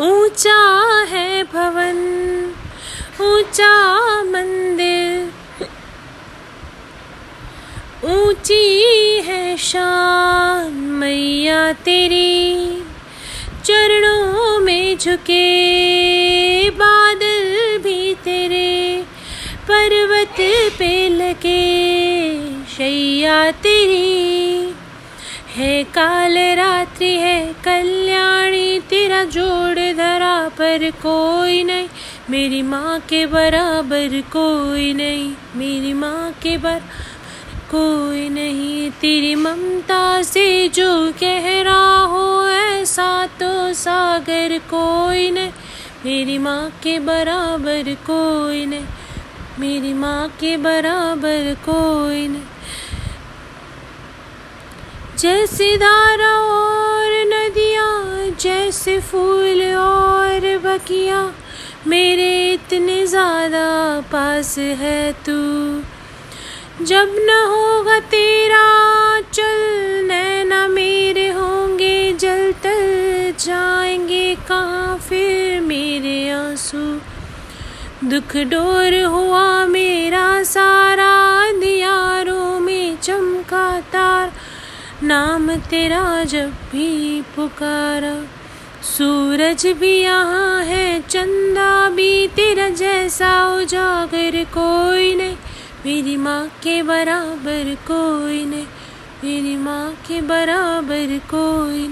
ऊँचा है भवन, ऊँचा मंदिर। ऊँची है शान मैया तेरी, चरणों में झुके बादल भी तेरे, पर्वत पे लगे शैया तेरी। है काल रात्रि, है कल्याणी धरा पर कोई नहीं। मेरी माँ के बराबर कोई नहीं। मेरी माँ के बराबर कोई नहीं। तेरी ममता से जो कह रहा हो, ऐसा तो सागर कोई नहीं। मेरी माँ के बराबर कोई नहीं। मेरी माँ के बराबर कोई नहीं। जैसे धारा जैसे फूल और बकिया, मेरे इतने ज़्यादा पास है तू। जब न होगा तेरा चल, नैना मेरे होंगे जल, तल जाएँगे कहाँ फिर मेरे आँसू? दुख डोर हुआ मेरा सारा, दियारों में चमका तार। नाम तेरा जब भी पुकारा। सूरज भी यहाँ है, चंदा भी तेरा जैसा उजागर कोई नहीं। मेरी माँ के बराबर कोई नहीं, मेरी माँ के बराबर कोई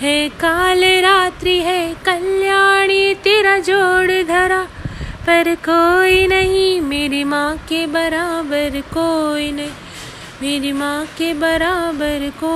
है काल रात्रि, है कल्याणी, तेरा जोड़ धरा, पर कोई नहीं। मेरी माँ के बराबर कोई नहीं, मेरी माँ के बराबर को